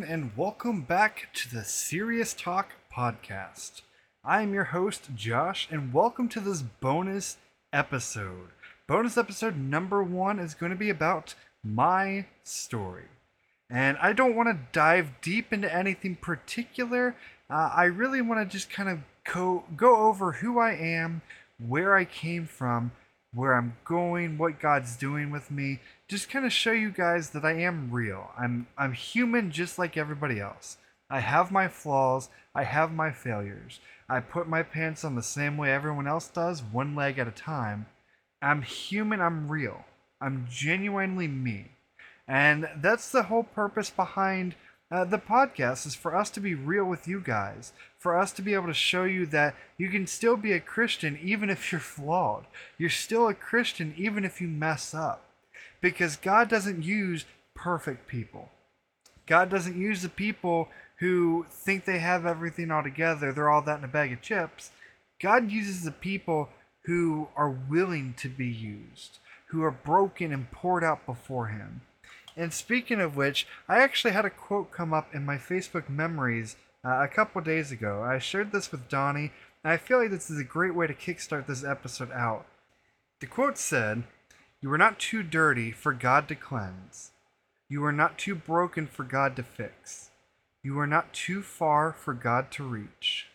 And and welcome back to the Serious Talk podcast. I am your host, Josh, and welcome to this bonus episode. Bonus episode number one is going to be about my story. And I don't want to dive deep into anything particular. Uh, I really want to just kind of go, go over who I am, where I came from, where I'm going, what God's doing with me, just kind of show you guys that I am real. I'm I'm human just like everybody else. I have my flaws, I have my failures. I put my pants on the same way everyone else does, one leg at a time. I'm human, I'm real. I'm genuinely me. And that's the whole purpose behind uh, the podcast is for us to be real with you guys, for us to be able to show you that you can still be a Christian even if you're flawed. You're still a Christian even if you mess up. Because God doesn't use perfect people. God doesn't use the people who think they have everything all together, they're all that in a bag of chips. God uses the people who are willing to be used, who are broken and poured out before Him. And speaking of which, I actually had a quote come up in my Facebook memories uh, a couple days ago. I shared this with Donnie, and I feel like this is a great way to kickstart this episode out. The quote said, You are not too dirty for God to cleanse. You are not too broken for God to fix. You are not too far for God to reach.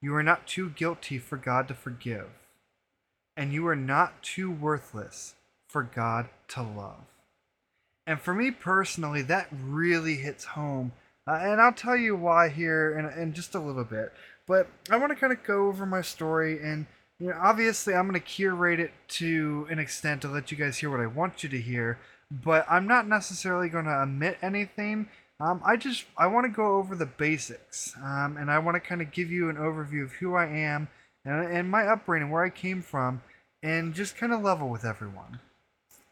You are not too guilty for God to forgive. And you are not too worthless for God to love. And for me personally, that really hits home. Uh, and I'll tell you why here in, in just a little bit. But I want to kind of go over my story. And, obviously, I'm going to curate it to an extent to let you guys hear what I want you to hear. But I'm not necessarily going to omit anything. Um, I just I want to go over the basics, um, and I want to kind of give you an overview of who I am and, and my upbringing, where I came from, and just kind of level with everyone.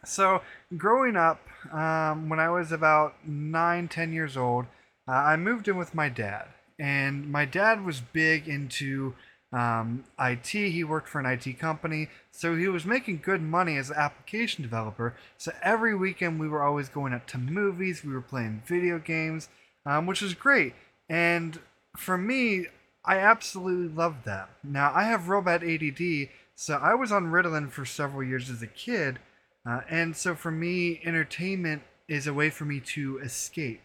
So, growing up, um, when I was about nine, ten years old, uh, I moved in with my dad. And my dad was big into um, IT. He worked for an IT company. So, he was making good money as an application developer. So, every weekend we were always going out to movies, we were playing video games, um, which was great. And for me, I absolutely loved that. Now, I have bad ADD. So, I was on Ritalin for several years as a kid. Uh, and so for me, entertainment is a way for me to escape.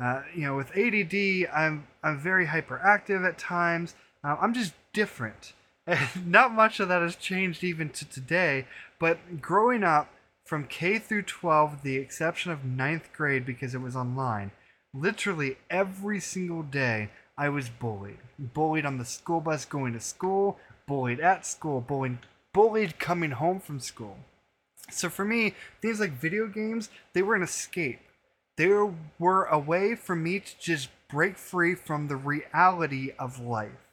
Uh, you know, with ADD, I'm I'm very hyperactive at times. Uh, I'm just different. Not much of that has changed even to today. But growing up from K through 12, the exception of ninth grade because it was online, literally every single day I was bullied. Bullied on the school bus going to school, bullied at school, bullied bullied coming home from school. So for me, things like video games, they were an escape. They were a way for me to just break free from the reality of life.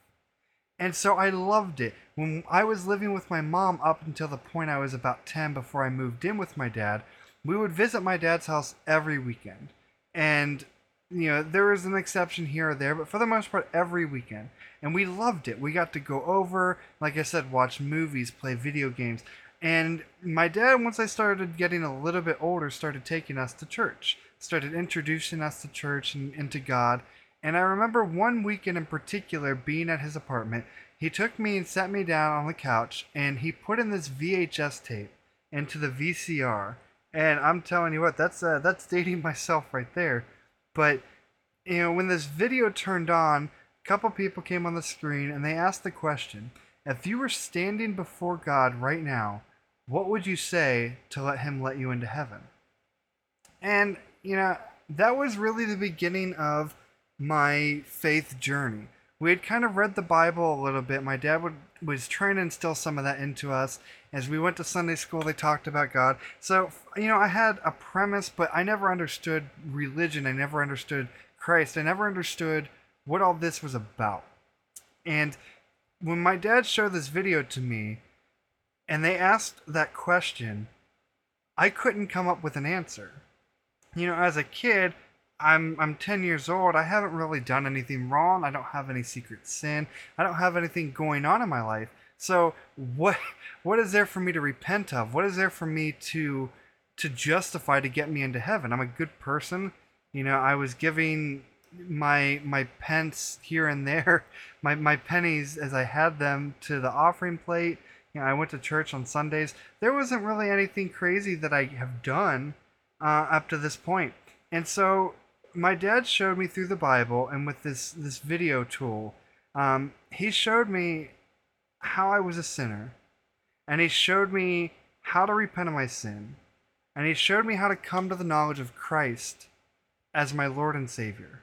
And so I loved it. When I was living with my mom up until the point I was about 10 before I moved in with my dad, we would visit my dad's house every weekend. And, you know, there was an exception here or there, but for the most part, every weekend. And we loved it. We got to go over, like I said, watch movies, play video games. And my dad, once I started getting a little bit older, started taking us to church, started introducing us to church and, and to God. And I remember one weekend in particular being at his apartment. He took me and sat me down on the couch and he put in this VHS tape into the VCR. And I'm telling you what, that's uh, that's dating myself right there. But you know, when this video turned on, a couple people came on the screen and they asked the question: If you were standing before God right now, what would you say to let him let you into heaven? And, you know, that was really the beginning of my faith journey. We had kind of read the Bible a little bit. My dad would, was trying to instill some of that into us. As we went to Sunday school, they talked about God. So, you know, I had a premise, but I never understood religion. I never understood Christ. I never understood what all this was about. And when my dad showed this video to me, and they asked that question, I couldn't come up with an answer. You know, as a kid, I'm I'm 10 years old. I haven't really done anything wrong. I don't have any secret sin. I don't have anything going on in my life. So what what is there for me to repent of? What is there for me to to justify to get me into heaven? I'm a good person. You know, I was giving my my pence here and there, my my pennies as I had them to the offering plate. You know, I went to church on Sundays. There wasn't really anything crazy that I have done uh, up to this point, and so my dad showed me through the Bible and with this this video tool, um, he showed me how I was a sinner, and he showed me how to repent of my sin, and he showed me how to come to the knowledge of Christ as my Lord and Savior.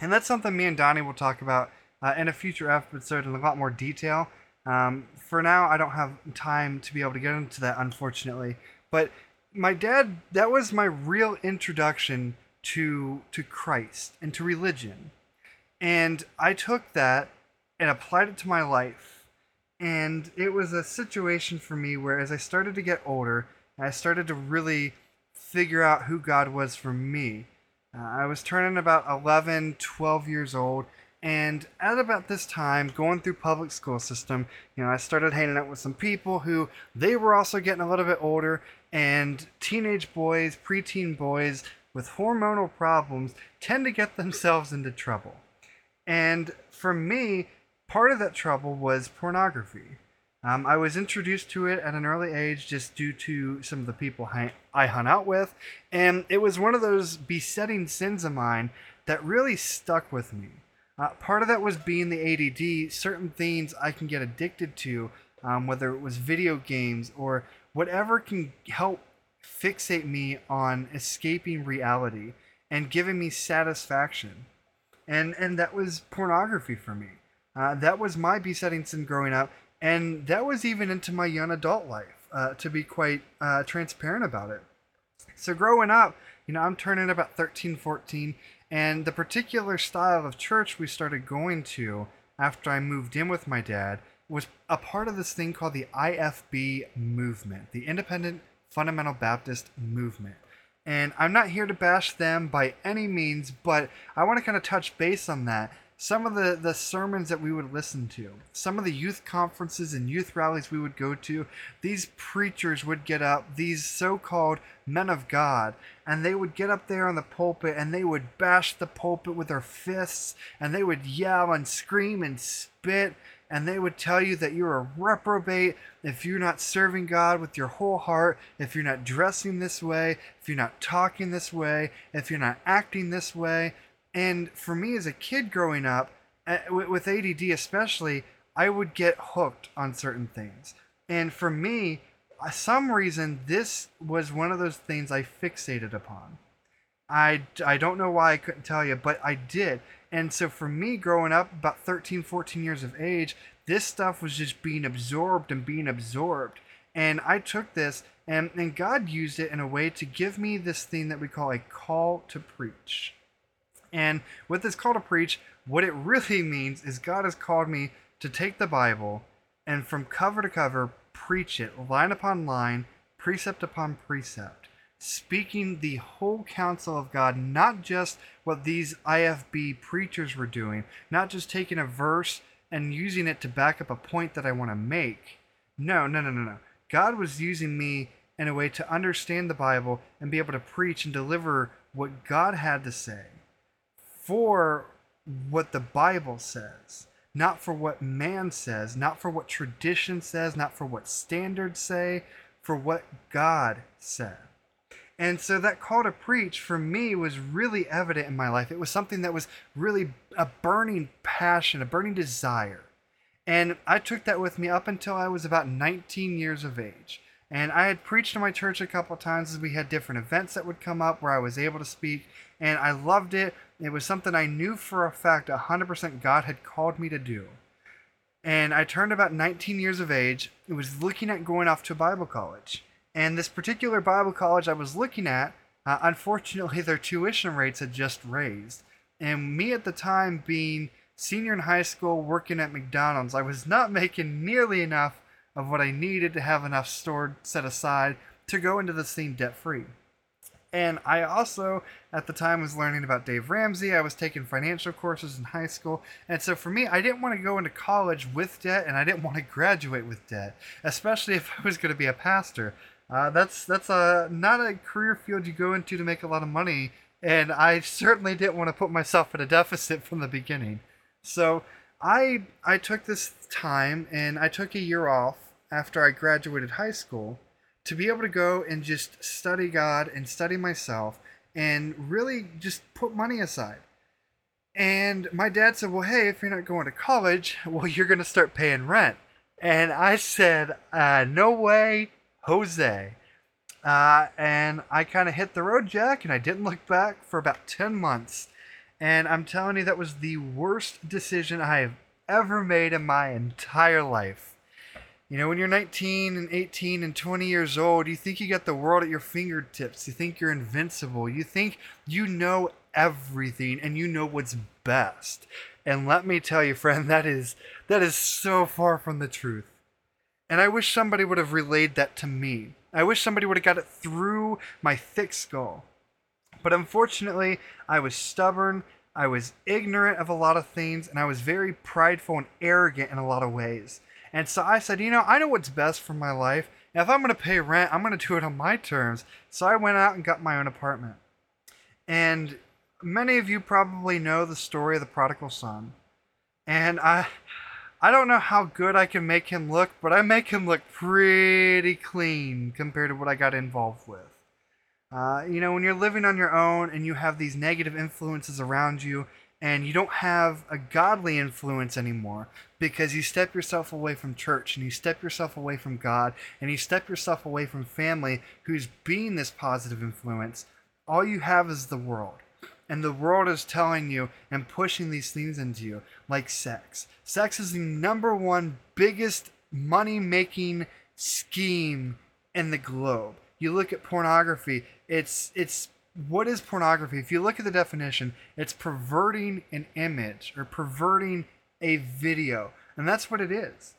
And that's something me and Donnie will talk about uh, in a future episode in a lot more detail. Um, for now, I don't have time to be able to get into that, unfortunately. But my dad, that was my real introduction to to Christ and to religion. And I took that and applied it to my life. And it was a situation for me where as I started to get older, I started to really figure out who God was for me. Uh, I was turning about 11, 12 years old, and at about this time, going through public school system, you know, I started hanging out with some people who they were also getting a little bit older, and teenage boys, preteen boys, with hormonal problems tend to get themselves into trouble. And for me, part of that trouble was pornography. Um, I was introduced to it at an early age just due to some of the people I hung out with, and it was one of those besetting sins of mine that really stuck with me. Uh, part of that was being the ADD, certain things I can get addicted to, um, whether it was video games or whatever can help fixate me on escaping reality and giving me satisfaction. And and that was pornography for me. Uh, that was my besetting sin growing up, and that was even into my young adult life. Uh, to be quite uh, transparent about it. So growing up, you know, I'm turning about 13, 14, and the particular style of church we started going to after I moved in with my dad was a part of this thing called the IFB movement, the Independent Fundamental Baptist movement. And I'm not here to bash them by any means, but I want to kind of touch base on that. Some of the, the sermons that we would listen to, some of the youth conferences and youth rallies we would go to, these preachers would get up, these so called men of God, and they would get up there on the pulpit and they would bash the pulpit with their fists and they would yell and scream and spit and they would tell you that you're a reprobate if you're not serving God with your whole heart, if you're not dressing this way, if you're not talking this way, if you're not acting this way. And for me as a kid growing up, eh, with ADD especially, I would get hooked on certain things. And for me, uh, some reason, this was one of those things I fixated upon. I, I don't know why I couldn't tell you, but I did. And so for me, growing up, about 13, 14 years of age, this stuff was just being absorbed and being absorbed. And I took this, and, and God used it in a way to give me this thing that we call a call to preach. And with this call to preach, what it really means is God has called me to take the Bible and from cover to cover preach it line upon line, precept upon precept speaking the whole counsel of God, not just what these IFB preachers were doing, not just taking a verse and using it to back up a point that I want to make. No, no, no, no, no. God was using me in a way to understand the Bible and be able to preach and deliver what God had to say for what the Bible says, not for what man says, not for what tradition says, not for what standards say, for what God said. And so that call to preach for me was really evident in my life. It was something that was really a burning passion, a burning desire. And I took that with me up until I was about 19 years of age. And I had preached in my church a couple times as we had different events that would come up where I was able to speak. And I loved it. It was something I knew for a fact 100% God had called me to do. And I turned about 19 years of age. It was looking at going off to Bible college. And this particular Bible college I was looking at, uh, unfortunately, their tuition rates had just raised. And me at the time being senior in high school working at McDonald's, I was not making nearly enough of what I needed to have enough stored set aside to go into this thing debt free. And I also, at the time, was learning about Dave Ramsey. I was taking financial courses in high school. And so for me, I didn't want to go into college with debt and I didn't want to graduate with debt, especially if I was going to be a pastor. Uh, that's that's a not a career field you go into to make a lot of money and I certainly didn't want to put myself at a deficit from the beginning. So I I took this time and I took a year off after I graduated high school to be able to go and just study God and study myself and really just put money aside. And my dad said, Well, hey, if you're not going to college, well, you're going to start paying rent. And I said, uh, No way, Jose. Uh, and I kind of hit the road, Jack, and I didn't look back for about 10 months. And I'm telling you, that was the worst decision I have ever made in my entire life. You know, when you're 19 and 18 and 20 years old, you think you got the world at your fingertips. You think you're invincible. You think you know everything and you know what's best. And let me tell you, friend, that is that is so far from the truth. And I wish somebody would have relayed that to me. I wish somebody would have got it through my thick skull. But unfortunately, I was stubborn, I was ignorant of a lot of things, and I was very prideful and arrogant in a lot of ways. And so I said, you know, I know what's best for my life. And if I'm going to pay rent, I'm going to do it on my terms. So I went out and got my own apartment. And many of you probably know the story of the prodigal son. And I I don't know how good I can make him look, but I make him look pretty clean compared to what I got involved with. Uh, you know, when you're living on your own and you have these negative influences around you, and you don't have a godly influence anymore because you step yourself away from church and you step yourself away from God and you step yourself away from family who's being this positive influence, all you have is the world. And the world is telling you and pushing these things into you, like sex. Sex is the number one biggest money making scheme in the globe. You look at pornography, it's it's what is pornography? If you look at the definition, it's perverting an image or perverting a video. And that's what it is.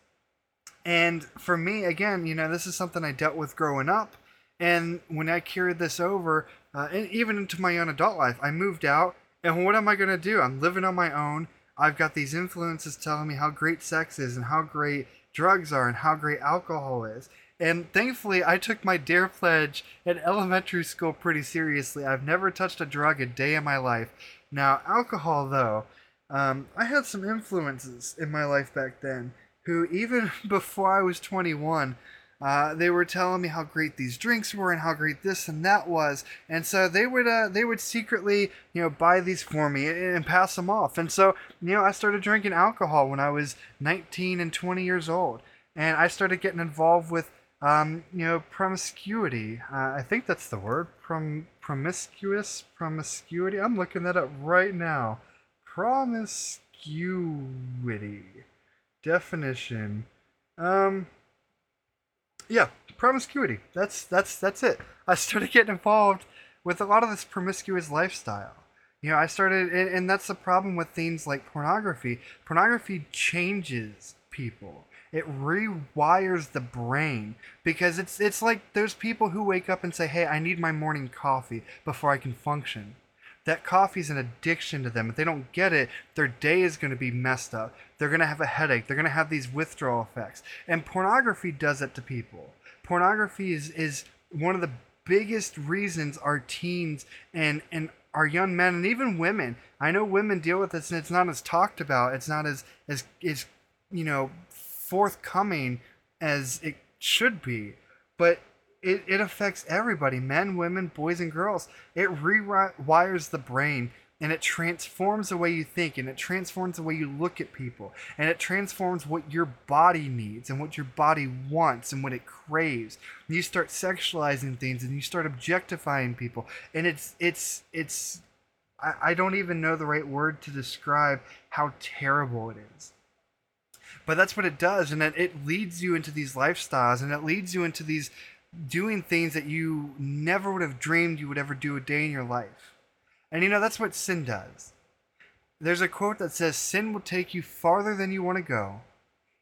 And for me, again, you know, this is something I dealt with growing up. And when I carried this over, uh, and even into my young adult life, I moved out. And what am I going to do? I'm living on my own. I've got these influences telling me how great sex is and how great drugs are and how great alcohol is. And thankfully, I took my DARE pledge at elementary school pretty seriously. I've never touched a drug a day in my life. Now, alcohol, though, um, I had some influences in my life back then who, even before I was 21, uh, they were telling me how great these drinks were and how great this and that was, and so they would uh, they would secretly you know buy these for me and pass them off. And so you know I started drinking alcohol when I was 19 and 20 years old, and I started getting involved with um, you know, promiscuity. Uh, I think that's the word. Prom- promiscuous promiscuity. I'm looking that up right now. Promiscuity definition. Um. Yeah, promiscuity. That's that's that's it. I started getting involved with a lot of this promiscuous lifestyle. You know, I started, and, and that's the problem with things like pornography. Pornography changes people it rewires the brain because it's it's like those people who wake up and say, "Hey, I need my morning coffee before I can function." That coffee is an addiction to them. If they don't get it, their day is going to be messed up. They're going to have a headache. They're going to have these withdrawal effects. And pornography does it to people. Pornography is is one of the biggest reasons our teens and and our young men and even women. I know women deal with this and it's not as talked about. It's not as as is you know forthcoming as it should be. But it, it affects everybody men, women, boys, and girls. It rewires the brain and it transforms the way you think and it transforms the way you look at people and it transforms what your body needs and what your body wants and what it craves and you start sexualizing things and you start objectifying people and it's it's it's I, I don't even know the right word to describe how terrible it is but that's what it does and it, it leads you into these lifestyles and it leads you into these doing things that you never would have dreamed you would ever do a day in your life. And you know that's what sin does. There's a quote that says sin will take you farther than you want to go.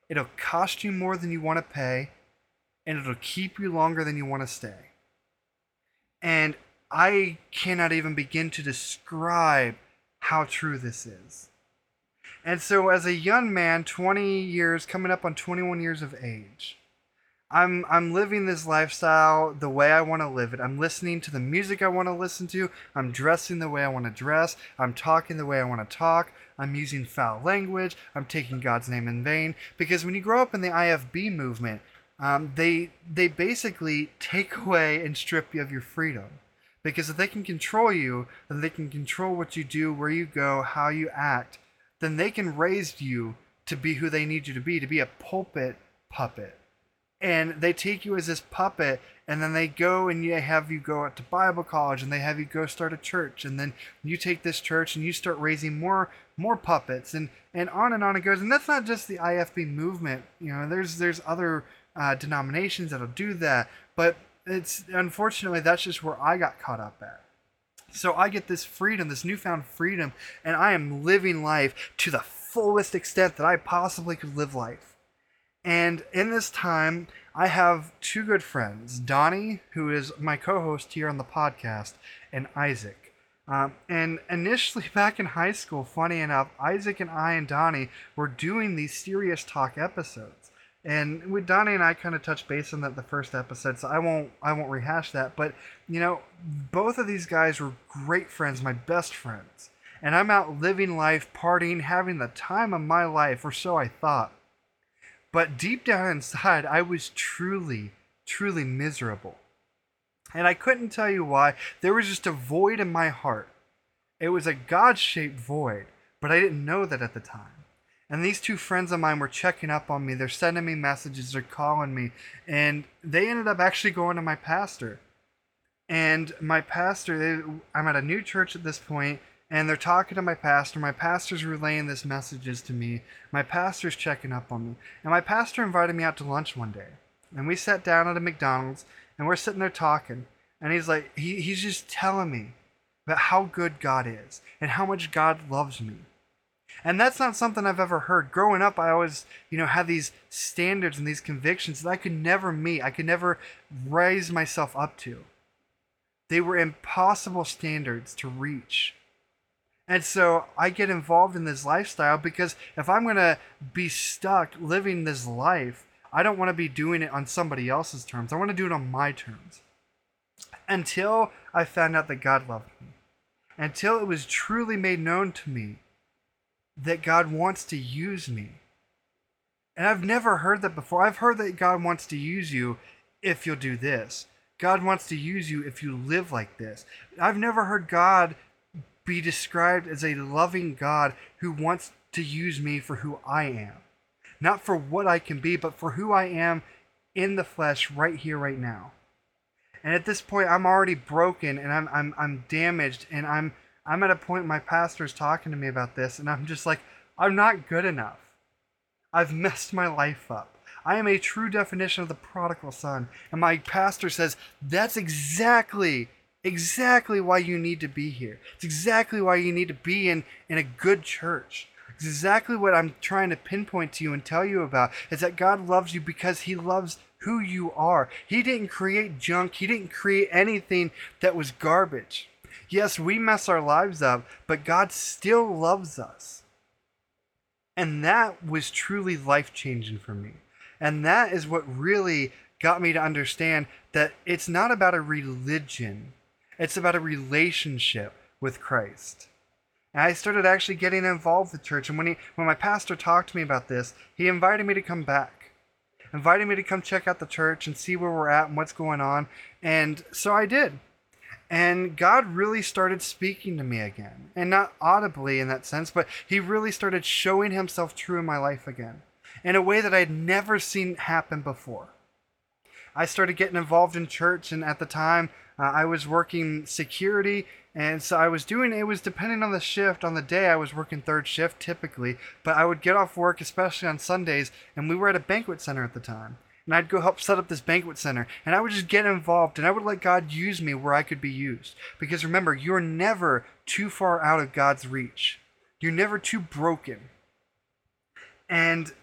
It'll cost you more than you want to pay and it'll keep you longer than you want to stay. And i cannot even begin to describe how true this is. And so, as a young man, 20 years, coming up on 21 years of age, I'm I'm living this lifestyle the way I want to live it. I'm listening to the music I want to listen to. I'm dressing the way I want to dress. I'm talking the way I want to talk. I'm using foul language. I'm taking God's name in vain. Because when you grow up in the IFB movement, um, they they basically take away and strip you of your freedom. Because if they can control you, then they can control what you do, where you go, how you act. Then they can raise you to be who they need you to be, to be a pulpit puppet and they take you as this puppet and then they go and they have you go out to bible college and they have you go start a church and then you take this church and you start raising more more puppets and and on and on it goes. And that's not just the ifb movement you know there's there's other uh, denominations that'll do that but it's unfortunately that's just where i got caught up at. So i get this freedom this newfound freedom and i am living life to the fullest extent that i possibly could live life and in this time, I have two good friends, Donnie, who is my co host here on the podcast, and Isaac. Um, and initially, back in high school, funny enough, Isaac and I and Donnie were doing these serious talk episodes. And with Donnie and I kind of touched base on that the first episode, so I won't I won't rehash that. But you know, both of these guys were great friends, my best friends. And I'm out living life, partying, having the time of my life, or so I thought. But deep down inside, I was truly, truly miserable. And I couldn't tell you why. There was just a void in my heart. It was a God shaped void, but I didn't know that at the time. And these two friends of mine were checking up on me. They're sending me messages, they're calling me. And they ended up actually going to my pastor. And my pastor, I'm at a new church at this point, and they're talking to my pastor. My pastor's relaying this messages to me. My pastor's checking up on me. And my pastor invited me out to lunch one day. And we sat down at a McDonald's and we're sitting there talking. And he's like, he, he's just telling me about how good God is and how much God loves me. And that's not something I've ever heard. Growing up, I always, you know, had these standards and these convictions that I could never meet. I could never raise myself up to. They were impossible standards to reach. And so I get involved in this lifestyle because if I'm going to be stuck living this life, I don't want to be doing it on somebody else's terms. I want to do it on my terms. Until I found out that God loved me. Until it was truly made known to me that God wants to use me. And I've never heard that before. I've heard that God wants to use you if you'll do this. God wants to use you if you live like this. I've never heard God be described as a loving God who wants to use me for who I am. Not for what I can be, but for who I am in the flesh right here, right now. And at this point, I'm already broken and I'm, I'm, I'm damaged and I'm, I'm at a point my pastor's talking to me about this and I'm just like, I'm not good enough. I've messed my life up. I am a true definition of the prodigal son. And my pastor says, that's exactly exactly why you need to be here. It's exactly why you need to be in, in a good church. It's exactly what I'm trying to pinpoint to you and tell you about is that God loves you because he loves who you are. He didn't create junk. He didn't create anything that was garbage. Yes, we mess our lives up, but God still loves us. And that was truly life changing for me. And that is what really got me to understand that it's not about a religion it's about a relationship with Christ. And I started actually getting involved with church. And when he, when my pastor talked to me about this, he invited me to come back, invited me to come check out the church and see where we're at and what's going on. And so I did. And God really started speaking to me again. And not audibly in that sense, but He really started showing Himself true in my life again in a way that I'd never seen happen before. I started getting involved in church, and at the time, uh, I was working security, and so I was doing it was depending on the shift. On the day, I was working third shift typically, but I would get off work, especially on Sundays, and we were at a banquet center at the time. And I'd go help set up this banquet center, and I would just get involved, and I would let God use me where I could be used. Because remember, you're never too far out of God's reach. You're never too broken. And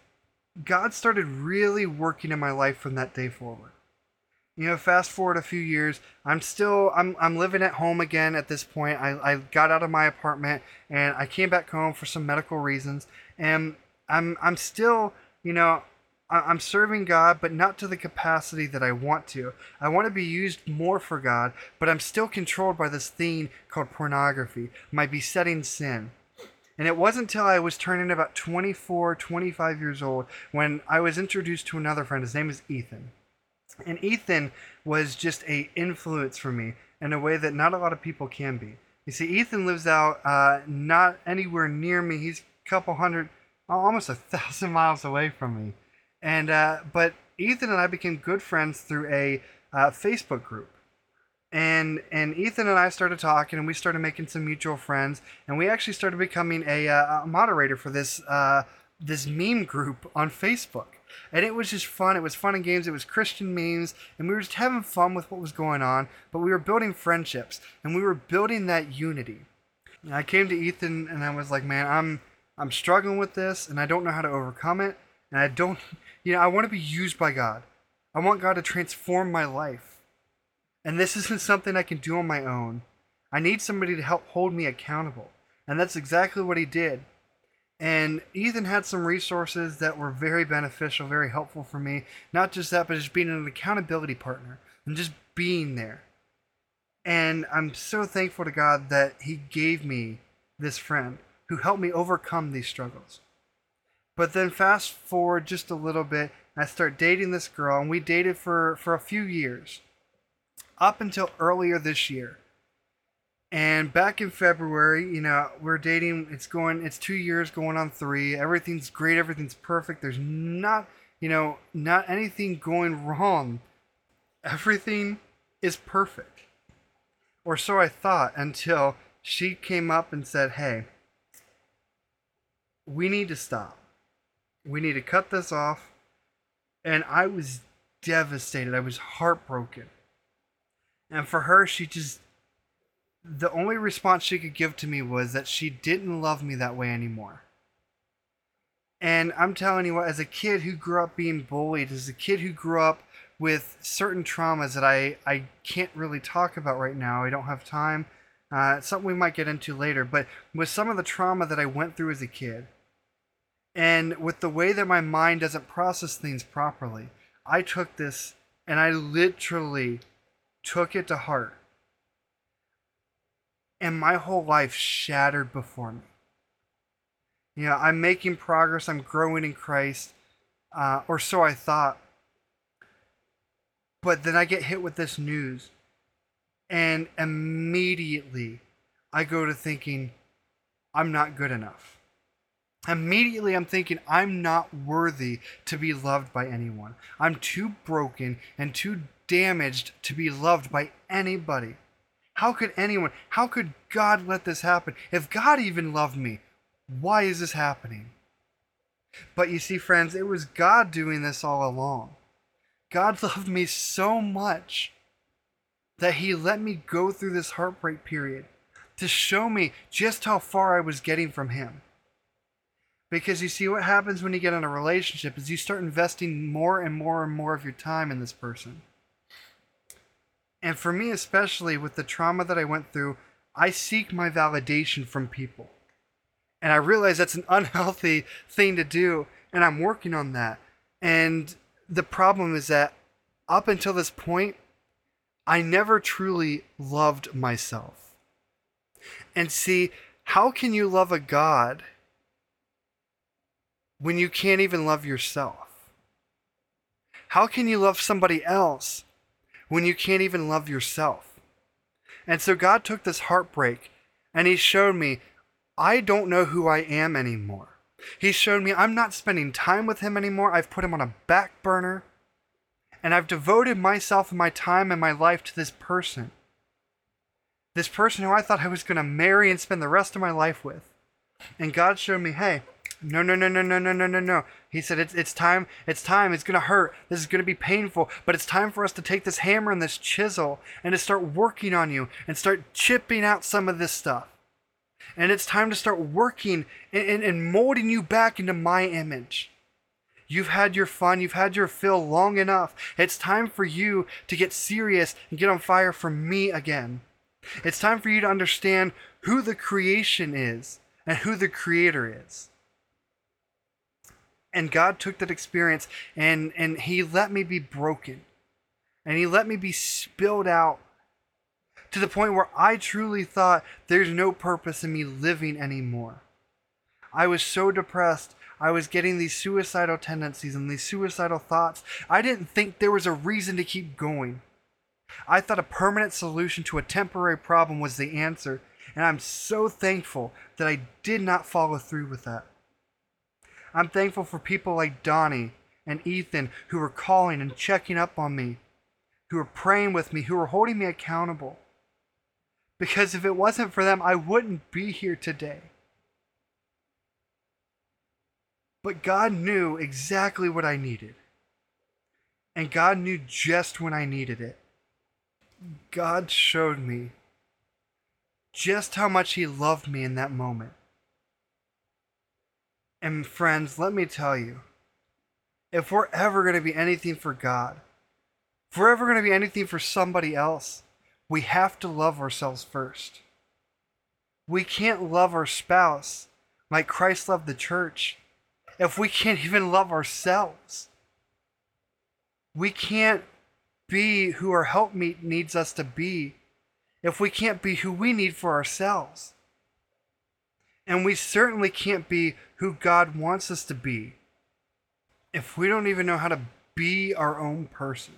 God started really working in my life from that day forward you know fast forward a few years i'm still i'm, I'm living at home again at this point I, I got out of my apartment and i came back home for some medical reasons and i'm i'm still you know I'm serving God, but not to the capacity that I want to. I want to be used more for God, but I'm still controlled by this thing called pornography, my besetting sin. And it wasn't until I was turning about 24, 25 years old when I was introduced to another friend. His name is Ethan. And Ethan was just a influence for me in a way that not a lot of people can be. You see, Ethan lives out uh, not anywhere near me. He's a couple hundred, almost a thousand miles away from me. And uh, but Ethan and I became good friends through a uh, Facebook group and and Ethan and I started talking, and we started making some mutual friends, and we actually started becoming a, uh, a moderator for this uh, this meme group on Facebook. And it was just fun. It was fun and games. It was Christian memes, and we were just having fun with what was going on. But we were building friendships, and we were building that unity. And I came to Ethan, and I was like, "Man, I'm I'm struggling with this, and I don't know how to overcome it. And I don't, you know, I want to be used by God. I want God to transform my life." And this isn't something I can do on my own. I need somebody to help hold me accountable. And that's exactly what he did. And Ethan had some resources that were very beneficial, very helpful for me. Not just that, but just being an accountability partner and just being there. And I'm so thankful to God that He gave me this friend who helped me overcome these struggles. But then fast forward just a little bit, I start dating this girl, and we dated for, for a few years up until earlier this year. And back in February, you know, we're dating. It's going. It's two years going on three. Everything's great. Everything's perfect. There's not, you know, not anything going wrong. Everything is perfect, or so I thought until she came up and said, "Hey, we need to stop. We need to cut this off." And I was devastated. I was heartbroken. And for her, she just. The only response she could give to me was that she didn't love me that way anymore. And I'm telling you what, as a kid who grew up being bullied, as a kid who grew up with certain traumas that I, I can't really talk about right now, I don't have time. Uh, it's something we might get into later, but with some of the trauma that I went through as a kid, and with the way that my mind doesn't process things properly, I took this and I literally took it to heart. And my whole life shattered before me. You know, I'm making progress, I'm growing in Christ, uh, or so I thought. But then I get hit with this news, and immediately I go to thinking, I'm not good enough. Immediately, I'm thinking, I'm not worthy to be loved by anyone. I'm too broken and too damaged to be loved by anybody. How could anyone, how could God let this happen? If God even loved me, why is this happening? But you see, friends, it was God doing this all along. God loved me so much that He let me go through this heartbreak period to show me just how far I was getting from Him. Because you see, what happens when you get in a relationship is you start investing more and more and more of your time in this person. And for me, especially with the trauma that I went through, I seek my validation from people. And I realize that's an unhealthy thing to do. And I'm working on that. And the problem is that up until this point, I never truly loved myself. And see, how can you love a God when you can't even love yourself? How can you love somebody else when you can't even love yourself. And so God took this heartbreak and He showed me, I don't know who I am anymore. He showed me I'm not spending time with Him anymore. I've put Him on a back burner. And I've devoted myself and my time and my life to this person. This person who I thought I was going to marry and spend the rest of my life with. And God showed me, hey, no, no, no, no, no, no, no, no, no. He said, it's, it's time. It's time. It's going to hurt. This is going to be painful. But it's time for us to take this hammer and this chisel and to start working on you and start chipping out some of this stuff. And it's time to start working and, and, and molding you back into my image. You've had your fun. You've had your fill long enough. It's time for you to get serious and get on fire for me again. It's time for you to understand who the creation is and who the creator is. And God took that experience and, and He let me be broken. And He let me be spilled out to the point where I truly thought there's no purpose in me living anymore. I was so depressed. I was getting these suicidal tendencies and these suicidal thoughts. I didn't think there was a reason to keep going. I thought a permanent solution to a temporary problem was the answer, and I'm so thankful that I did not follow through with that. I'm thankful for people like Donnie and Ethan who were calling and checking up on me, who were praying with me, who were holding me accountable. Because if it wasn't for them, I wouldn't be here today. But God knew exactly what I needed. And God knew just when I needed it. God showed me just how much He loved me in that moment. And friends, let me tell you, if we're ever going to be anything for God, if we're ever going to be anything for somebody else, we have to love ourselves first. We can't love our spouse like Christ loved the church if we can't even love ourselves. We can't be who our helpmeet needs us to be if we can't be who we need for ourselves. And we certainly can't be who God wants us to be if we don't even know how to be our own person.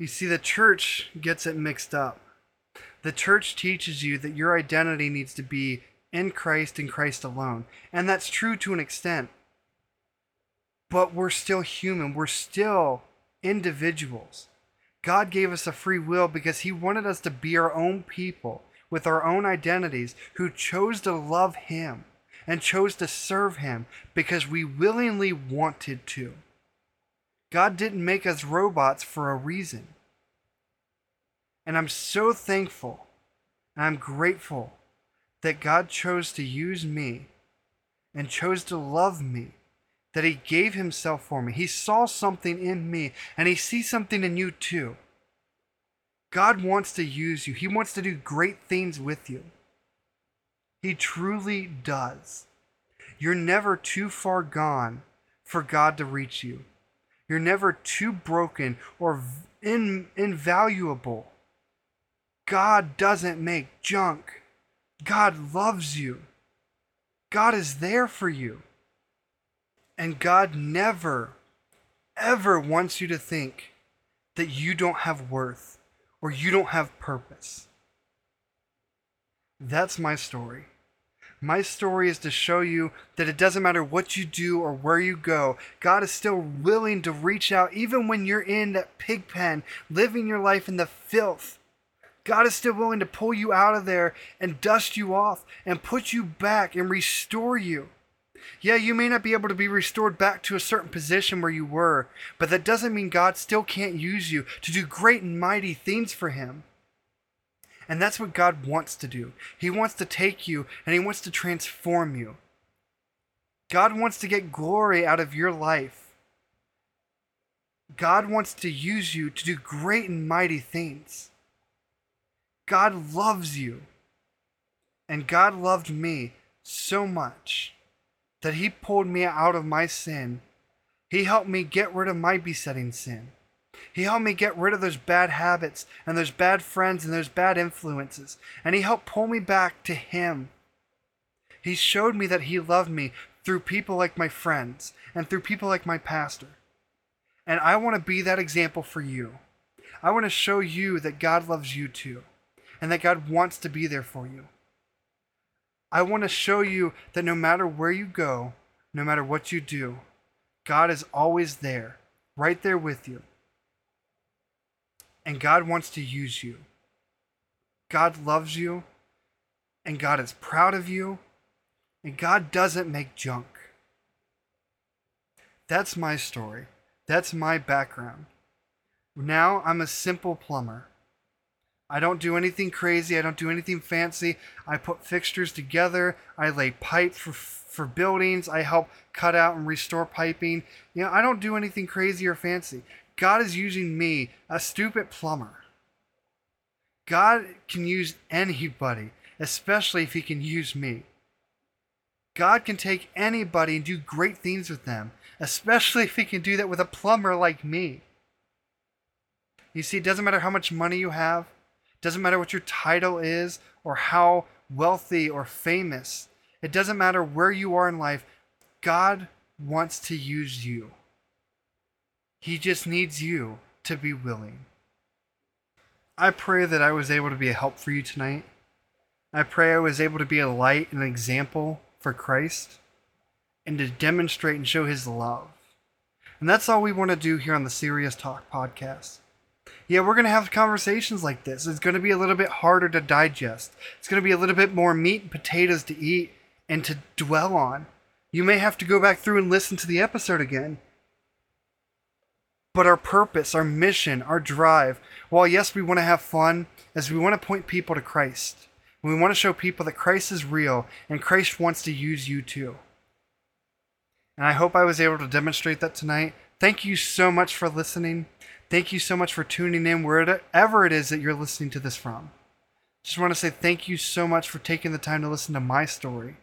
You see, the church gets it mixed up. The church teaches you that your identity needs to be in Christ and Christ alone. And that's true to an extent. But we're still human. We're still individuals. God gave us a free will because He wanted us to be our own people with our own identities who chose to love Him and chose to serve Him because we willingly wanted to. God didn't make us robots for a reason. And I'm so thankful and I'm grateful that God chose to use me and chose to love me, that He gave Himself for me. He saw something in me, and He sees something in you too. God wants to use you, He wants to do great things with you. He truly does. You're never too far gone for God to reach you. You're never too broken or in, invaluable. God doesn't make junk. God loves you. God is there for you. And God never, ever wants you to think that you don't have worth or you don't have purpose. That's my story. My story is to show you that it doesn't matter what you do or where you go, God is still willing to reach out even when you're in that pig pen, living your life in the filth God is still willing to pull you out of there and dust you off and put you back and restore you. Yeah, you may not be able to be restored back to a certain position where you were, but that doesn't mean God still can't use you to do great and mighty things for Him. And that's what God wants to do. He wants to take you and He wants to transform you. God wants to get glory out of your life. God wants to use you to do great and mighty things. God loves you. And God loved me so much that He pulled me out of my sin. He helped me get rid of my besetting sin. He helped me get rid of those bad habits and those bad friends and those bad influences. And He helped pull me back to Him. He showed me that He loved me through people like my friends and through people like my pastor. And I want to be that example for you. I want to show you that God loves you too and that God wants to be there for you. I want to show you that no matter where you go, no matter what you do, God is always there, right there with you. And God wants to use you. God loves you, and God is proud of you, and God doesn't make junk. That's my story. That's my background. Now I'm a simple plumber. I don't do anything crazy. I don't do anything fancy. I put fixtures together. I lay pipe for for buildings. I help cut out and restore piping. You know, I don't do anything crazy or fancy. God is using me, a stupid plumber. God can use anybody, especially if he can use me. God can take anybody and do great things with them, especially if He can do that with a plumber like me. You see, it doesn't matter how much money you have, doesn't matter what your title is or how wealthy or famous. It doesn't matter where you are in life. God wants to use you. He just needs you to be willing. I pray that I was able to be a help for you tonight. I pray I was able to be a light and an example for Christ and to demonstrate and show his love. And that's all we want to do here on the Searious Talk podcast. Yeah, we're going to have conversations like this. It's going to be a little bit harder to digest. It's going to be a little bit more meat and potatoes to eat and to dwell on. You may have to go back through and listen to the episode again. But our purpose, our mission, our drive, while yes, we want to have fun, is we want to point people to Christ. We want to show people that Christ is real and Christ wants to use you too. And I hope I was able to demonstrate that tonight. Thank you so much for listening. Thank you so much for tuning in wherever it is that you're listening to this from. Just want to say thank you so much for taking the time to listen to my story.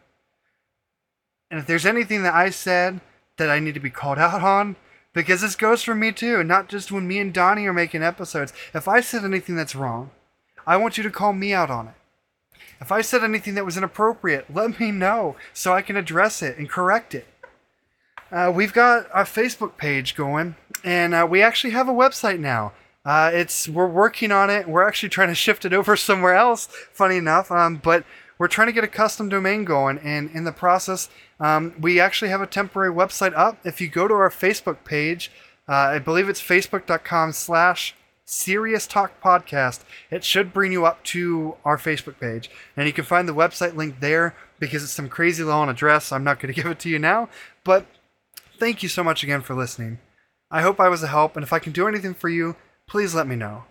And if there's anything that I said that I need to be called out on, because this goes for me too, not just when me and Donnie are making episodes. If I said anything that's wrong, I want you to call me out on it. If I said anything that was inappropriate, let me know so I can address it and correct it. Uh, we've got a Facebook page going, and uh, we actually have a website now. Uh, it's we're working on it. We're actually trying to shift it over somewhere else. Funny enough, um, but we're trying to get a custom domain going, and in the process, um, we actually have a temporary website up. If you go to our Facebook page, uh, I believe it's facebook.com/slash Searious Talk Podcast. It should bring you up to our Facebook page, and you can find the website link there because it's some crazy long address. I'm not going to give it to you now, but thank you so much again for listening. I hope I was a help, and if I can do anything for you, please let me know.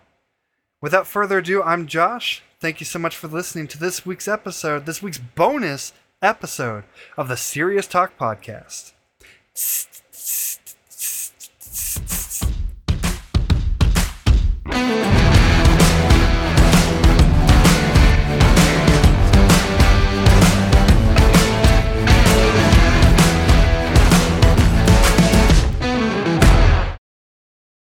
Without further ado, I'm Josh. Thank you so much for listening to this week's episode, this week's bonus episode of the Searious Talk Podcast.